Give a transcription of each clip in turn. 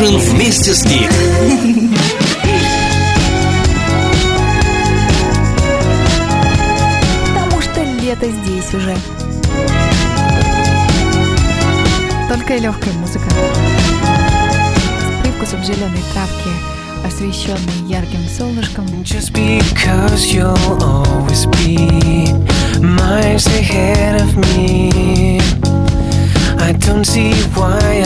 ужин вместе с Гик. Потому что лето здесь уже. Только и легкая музыка. С привкусом зеленой травки, освещенной ярким солнышком. Just because you'll always be miles ahead of me. I don't see why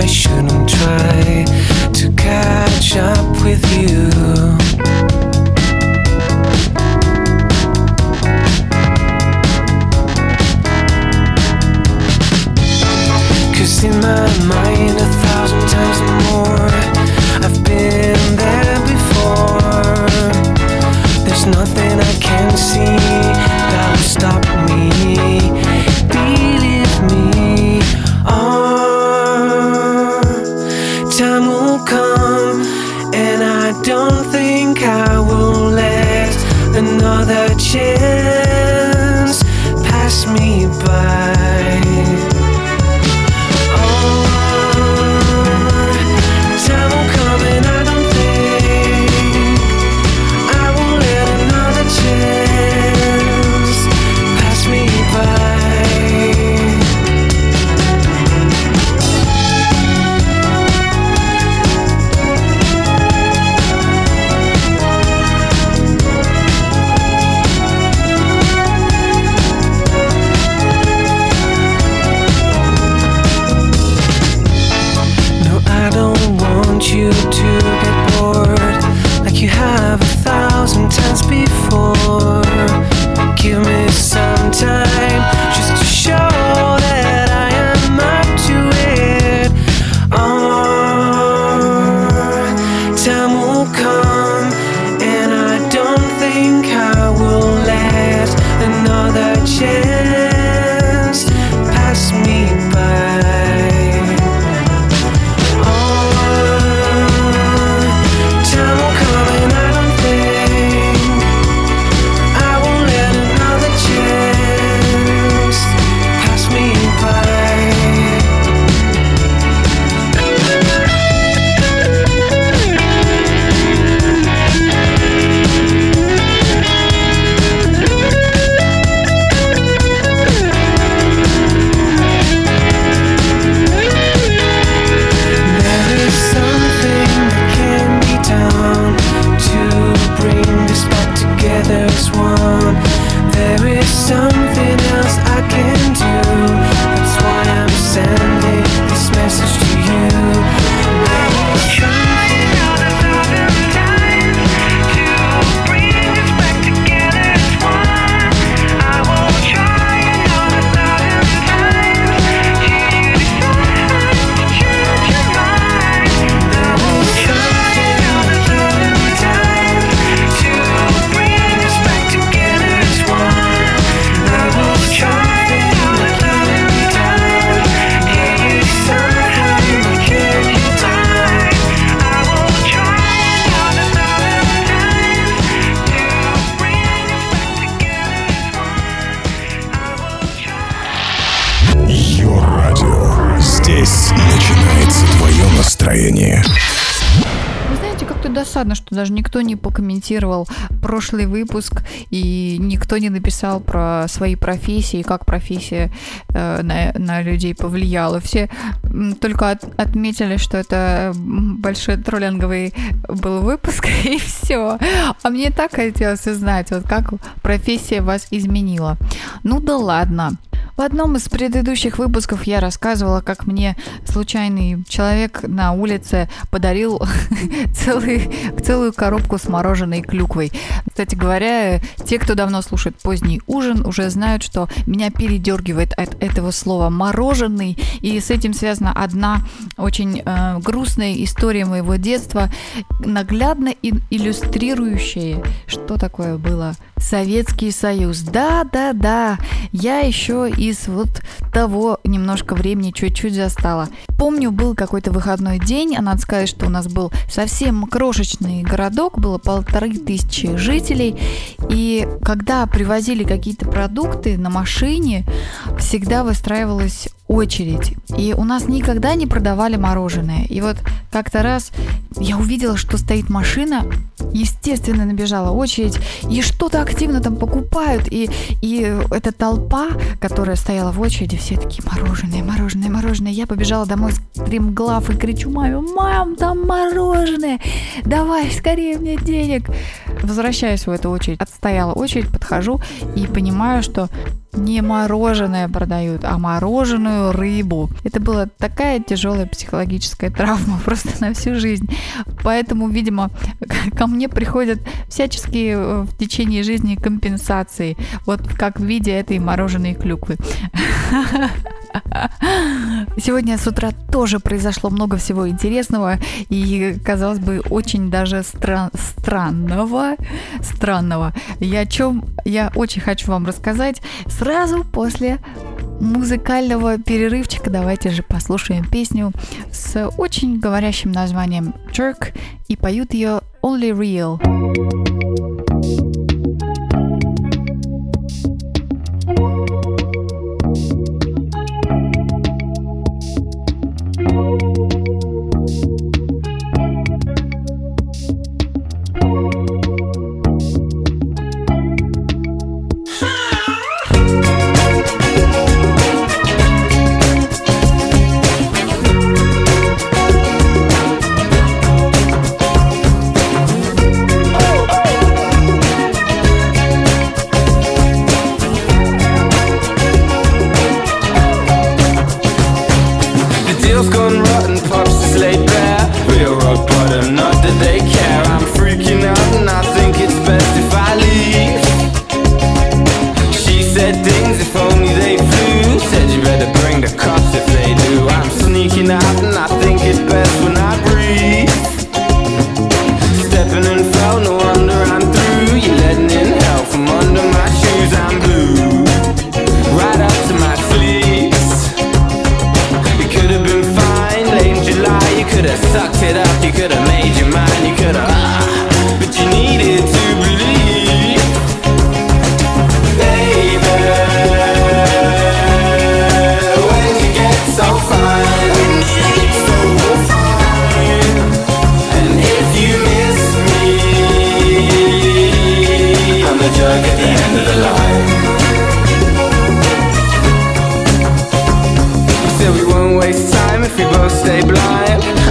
I shouldn't try to catch up with you. Cause in my mind, даже никто не покомментировал прошлый выпуск и никто не написал про свои профессии, как профессия э, на, на людей повлияла. Все только от- отметили, что это большой троллинговый был выпуск, и все. А мне так хотелось узнать, вот как профессия вас изменила. Ну да ладно. В одном из предыдущих выпусков я рассказывала, как мне случайный человек на улице подарил целую коробку с мороженой клюквой. Кстати говоря, те, кто давно слушает поздний ужин, уже знают, что меня передергивает от этого слова мороженый, и с этим связана одна очень э, грустная история моего детства, наглядно иллюстрирующая, что такое было Советский Союз. Да, да, да, я еще из вот того немножко времени чуть-чуть застала. Помню, был какой-то выходной день, а надо сказать, что у нас был совсем крошечный городок, было полторы тысячи жителей, и когда привозили какие-то продукты на машине, всегда выстраивалась очередь. И у нас никогда не продавали мороженое. И вот как-то раз я увидела, что стоит машина, естественно, набежала очередь, и что-то активно там покупают. И, и эта толпа, которая стояла в очереди, все такие мороженое, мороженое, мороженое. Я побежала домой стремглав и кричу маме, мам, там мороженое, давай скорее мне денег. Возвращаюсь в эту очередь. Отстояла очередь, подхожу и понимаю, что не мороженое продают, а мороженую рыбу. Это была такая тяжелая психологическая травма просто на всю жизнь. Поэтому, видимо, ко мне приходят всяческие э, в течение жизни компенсации. Вот как в виде этой мороженой клюквы. Сегодня с утра тоже произошло много всего интересного и, казалось бы, очень даже стран- странного. Странного. Я о чем я очень хочу вам рассказать сразу после музыкального перерывчика. Давайте же послушаем песню с очень говорящим названием Jerk и поют ее Only Real. Jug at the end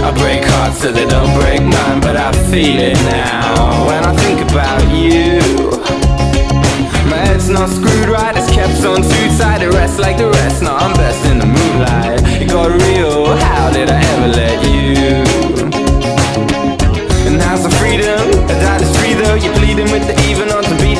I break hearts so they don't break mine, but I feel it now when I think about you. My head's not screwed right, it's kept on too tight. It rests like the rest, now I'm best in the moonlight. It got real, how did I ever let you? And how's the freedom? That is free though. You're pleading with the even on to beating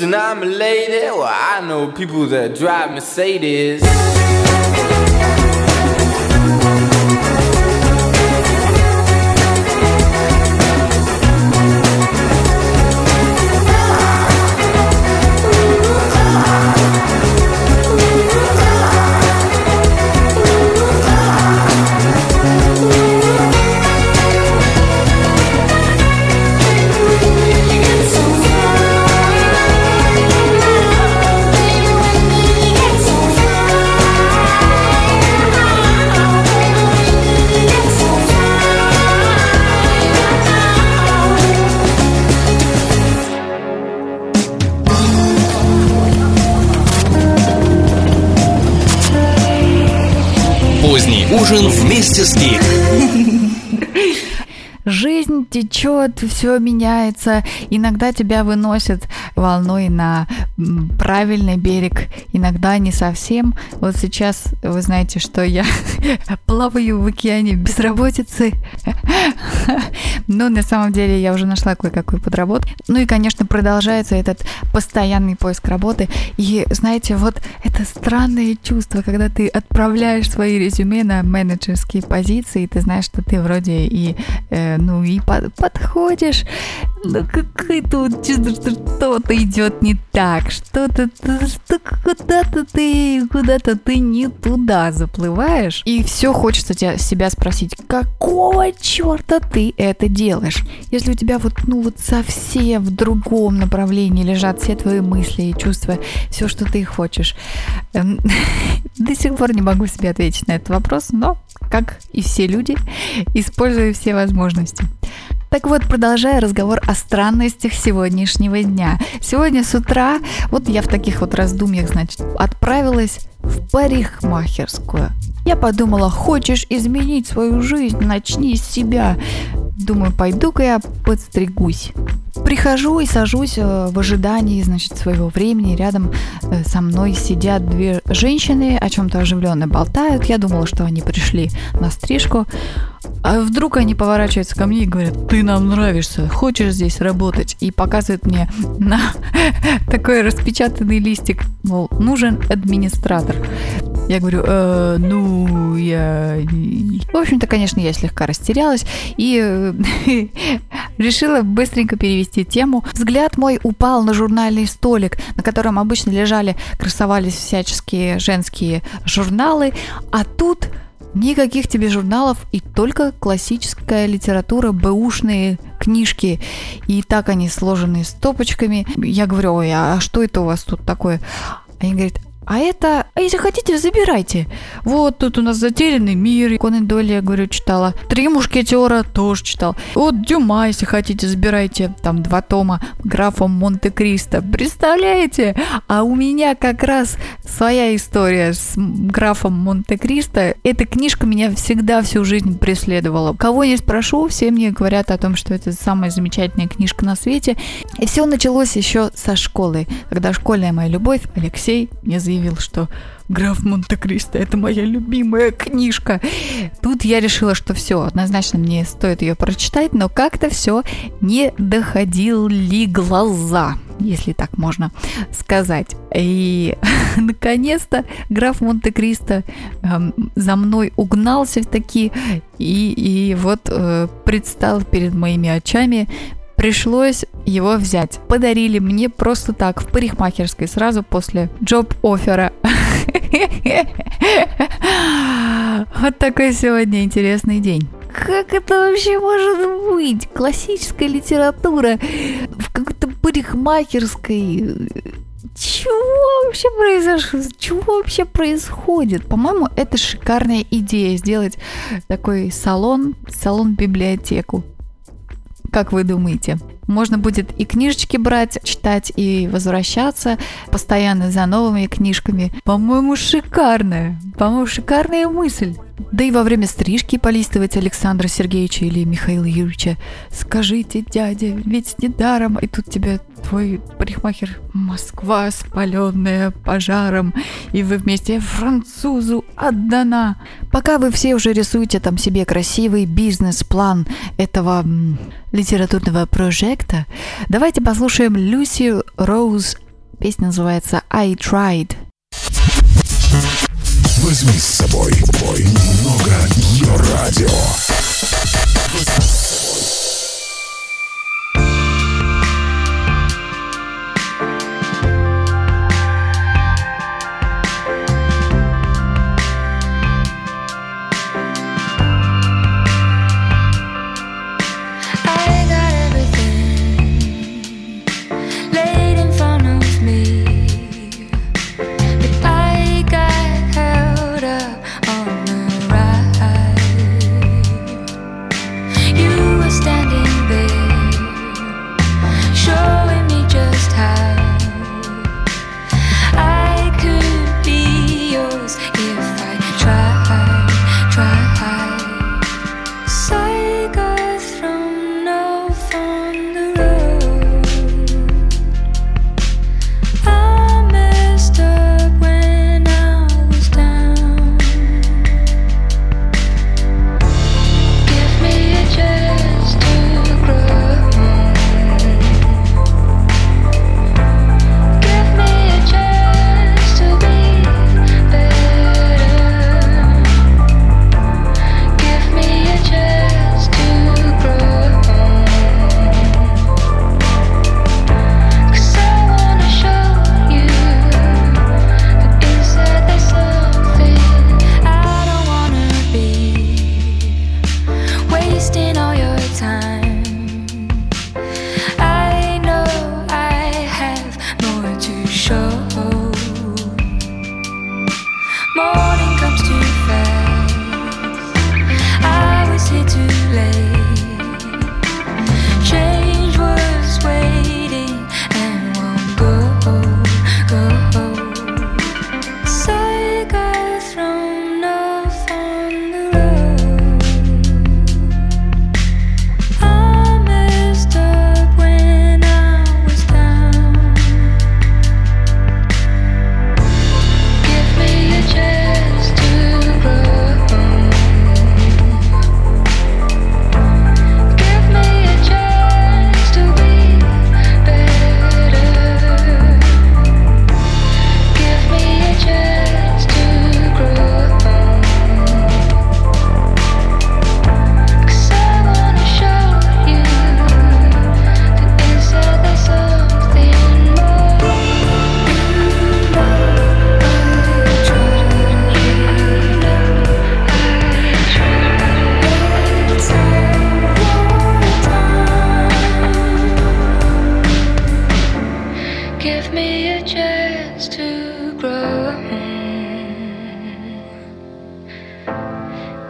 and I'm a lady. Well, I know people that drive Mercedes. Ужин вместе с Гик. Жизнь течет, все меняется. Иногда тебя выносит волной на правильный берег, иногда не совсем. Вот сейчас вы знаете, что я плаваю в океане безработицы. Но на самом деле я уже нашла кое-какую подработку. Ну и, конечно, продолжается этот постоянный поиск работы. И знаете, вот это странное чувство, когда ты отправляешь свои резюме на менеджерские позиции, и ты знаешь, что ты вроде и, э, ну, и под- подходишь, чувство, что что-то идет не так, что-то, что куда-то ты, куда-то ты не туда заплываешь, и все хочется тебя, себя спросить, какого черта ты это делаешь? Если у тебя вот, ну вот совсем в другом направлении лежат все твои мысли и чувства, все, что ты хочешь. Эм, До сих пор не могу себе ответить на этот вопрос, но, как и все люди, использую все возможности. Так вот, продолжая разговор о странностях сегодняшнего дня. Сегодня с утра, вот я в таких вот раздумьях, значит, отправилась в парикмахерскую. Я подумала, хочешь изменить свою жизнь, начни с себя. Думаю, пойду-ка я подстригусь. Прихожу и сажусь э, в ожидании, значит, своего времени. Рядом э, со мной сидят две женщины, о чем-то оживленно болтают. Я думала, что они пришли на стрижку. А вдруг они поворачиваются ко мне и говорят, ты нам нравишься, хочешь здесь работать? И показывают мне на такой распечатанный листик, мол, нужен администратор. Я говорю, «Э, ну, я... В общем-то, конечно, я слегка растерялась и э, решила быстренько перевести тему. Взгляд мой упал на журнальный столик, на котором обычно лежали, красовались всяческие женские журналы, а тут Никаких тебе журналов и только классическая литература, бэушные книжки. И так они сложены стопочками. Я говорю, ой, а что это у вас тут такое? Они говорят, а это, а если хотите, забирайте. Вот тут у нас затерянный мир. Конан Дойля, я говорю, читала. Три мушкетера тоже читал. Вот Дюма, если хотите, забирайте. Там два тома графом Монте-Кристо. Представляете? А у меня как раз своя история с графом Монте-Кристо. Эта книжка меня всегда всю жизнь преследовала. Кого не спрошу, все мне говорят о том, что это самая замечательная книжка на свете. И все началось еще со школы, когда школьная моя любовь Алексей мне заявил, что Граф Монте-Кристо это моя любимая книжка. Тут я решила, что все, однозначно мне стоит ее прочитать, но как-то все не доходили глаза, если так можно сказать. И наконец-то граф Монте-Кристо эм, за мной угнался таки и, и вот э, предстал перед моими очами пришлось его взять. Подарили мне просто так в парикмахерской сразу после джоб-оффера. Вот такой сегодня интересный день. Как это вообще может быть? Классическая литература в какой-то парикмахерской. Чего вообще произошло? Чего вообще происходит? По-моему, это шикарная идея сделать такой салон, салон-библиотеку. Как вы думаете? Можно будет и книжечки брать, читать и возвращаться постоянно за новыми книжками. По-моему, шикарная. По-моему, шикарная мысль. Да и во время стрижки полистывать Александра Сергеевича или Михаила Юрьевича. Скажите, дядя, ведь недаром, и тут тебе твой парикмахер Москва, спаленная пожаром, и вы вместе французу отдана. Пока вы все уже рисуете там себе красивый бизнес-план этого м, литературного проекта, давайте послушаем Люси Роуз. Песня называется «I Tried». Возьми с собой бой немного ее радио.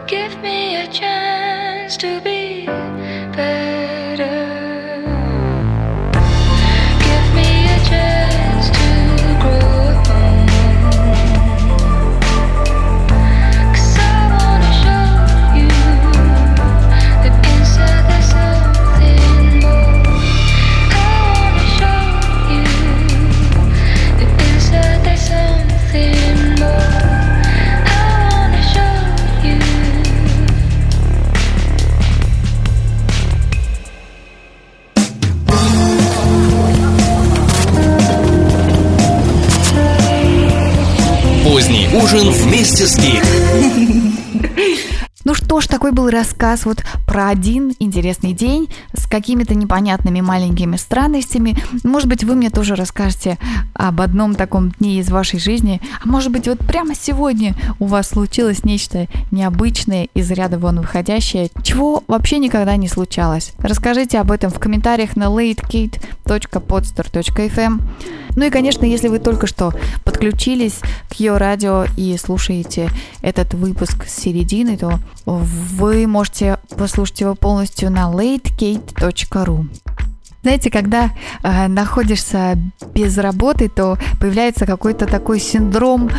Give me a chance to be Гик. Ну что ж, такой был рассказ вот про один интересный день с какими-то непонятными маленькими странностями. Может быть, вы мне тоже расскажете об одном таком дне из вашей жизни. А может быть, вот прямо сегодня у вас случилось нечто необычное, из ряда вон выходящее, чего вообще никогда не случалось. Расскажите об этом в комментариях на latekate.podster.fm. Ну и, конечно, если вы только что подключились к ее радио и слушаете этот выпуск с середины, то вы можете послушать его полностью на latekate.ru. Знаете, когда э, находишься без работы, то появляется какой-то такой синдром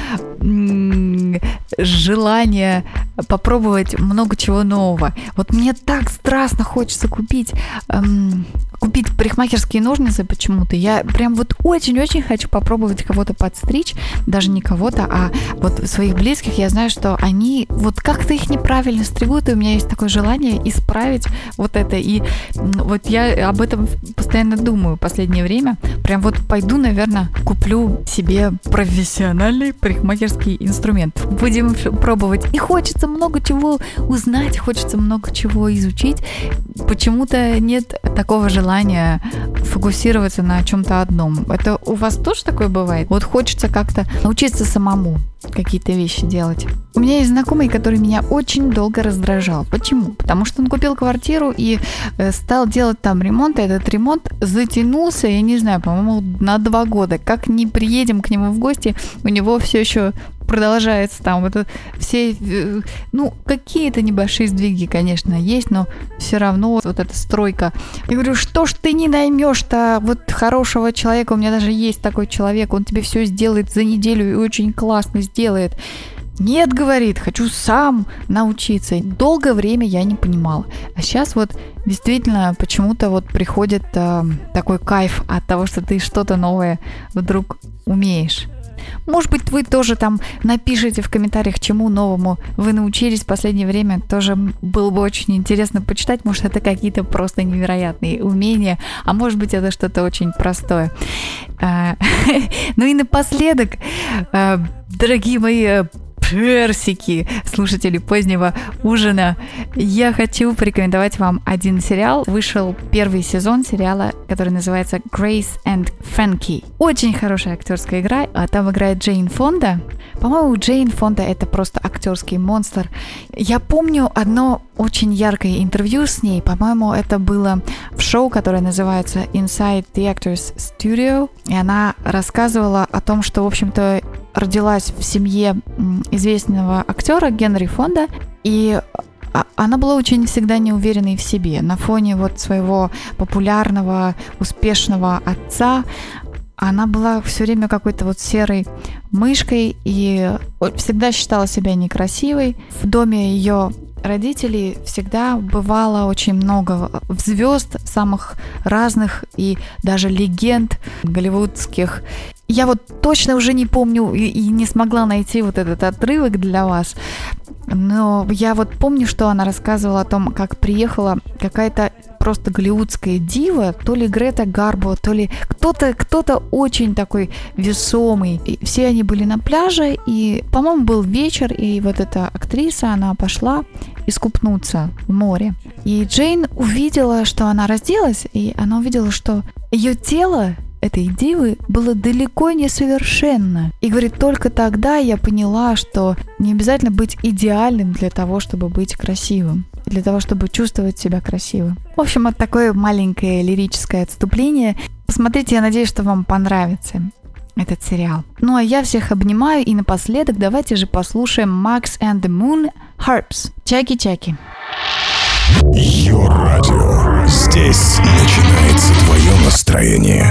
желания попробовать много чего нового. Вот мне так страстно хочется купить эм, купить парикмахерские ножницы почему-то. Я прям вот очень-очень хочу попробовать кого-то подстричь, даже не кого-то, а вот своих близких. Я знаю, что они вот как-то их неправильно стригут, и у меня есть такое желание исправить вот это. И вот я об этом постоянно думаю в последнее время. Прям вот пойду, наверное, куплю себе профессиональный парикмахерский инструмент. Будем пробовать. И хочется много чего узнать, хочется много чего изучить. Почему-то нет такого желания фокусироваться на чем-то одном. Это у вас тоже такое бывает? Вот хочется как-то научиться самому какие-то вещи делать. У меня есть знакомый, который меня очень долго раздражал. Почему? Потому что он купил квартиру и э, стал делать там ремонт, и этот ремонт затянулся, я не знаю, по-моему, на два года. Как не приедем к нему в гости, у него все еще продолжается там это все, э, ну, какие-то небольшие сдвиги, конечно, есть, но все равно вот эта стройка. Я говорю, что ж ты не наймешь-то вот хорошего человека, у меня даже есть такой человек, он тебе все сделает за неделю и очень классно сделает. Нет, говорит, хочу сам научиться. Долгое время я не понимала. А сейчас вот действительно почему-то вот приходит э, такой кайф от того, что ты что-то новое вдруг умеешь. Может быть, вы тоже там напишите в комментариях, чему новому вы научились в последнее время. Тоже было бы очень интересно почитать. Может, это какие-то просто невероятные умения, а может быть, это что-то очень простое. А, Ну и напоследок, а, дорогие мои э, персики, слушатели позднего ужина, я хочу порекомендовать вам один сериал. Вышел первый сезон сериала, который называется Grace and Frankie. Очень хорошая актерская игра, а там играет Джейн Фонда. По-моему, Джейн Фонда это просто актерский монстр. Я помню одно очень яркое интервью с ней. По-моему, это было в шоу, которое называется Inside the Actors Studio. И она рассказывала о том, что, в общем-то, родилась в семье известного актера Генри Фонда. И а- она была очень всегда неуверенной в себе. На фоне вот своего популярного, успешного отца она была все время какой-то вот серой мышкой и всегда считала себя некрасивой. В доме ее родителей всегда бывало очень много звезд самых разных и даже легенд голливудских. Я вот точно уже не помню и, и не смогла найти вот этот отрывок для вас, но я вот помню, что она рассказывала о том, как приехала какая-то просто голливудская дива, то ли Грета Гарбо, то ли кто-то, кто-то очень такой весомый. И все они были на пляже, и, по-моему, был вечер, и вот эта актриса, она пошла искупнуться в море. И Джейн увидела, что она разделась, и она увидела, что ее тело этой дивы было далеко не совершенно. И говорит, только тогда я поняла, что не обязательно быть идеальным для того, чтобы быть красивым, для того, чтобы чувствовать себя красивым. В общем, вот такое маленькое лирическое отступление. Посмотрите, я надеюсь, что вам понравится. этот сериал. Ну а я всех обнимаю и напоследок давайте же послушаем Max and the Moon Harps. Чаки-чаки. Йо-радио. Здесь начинается твое настроение.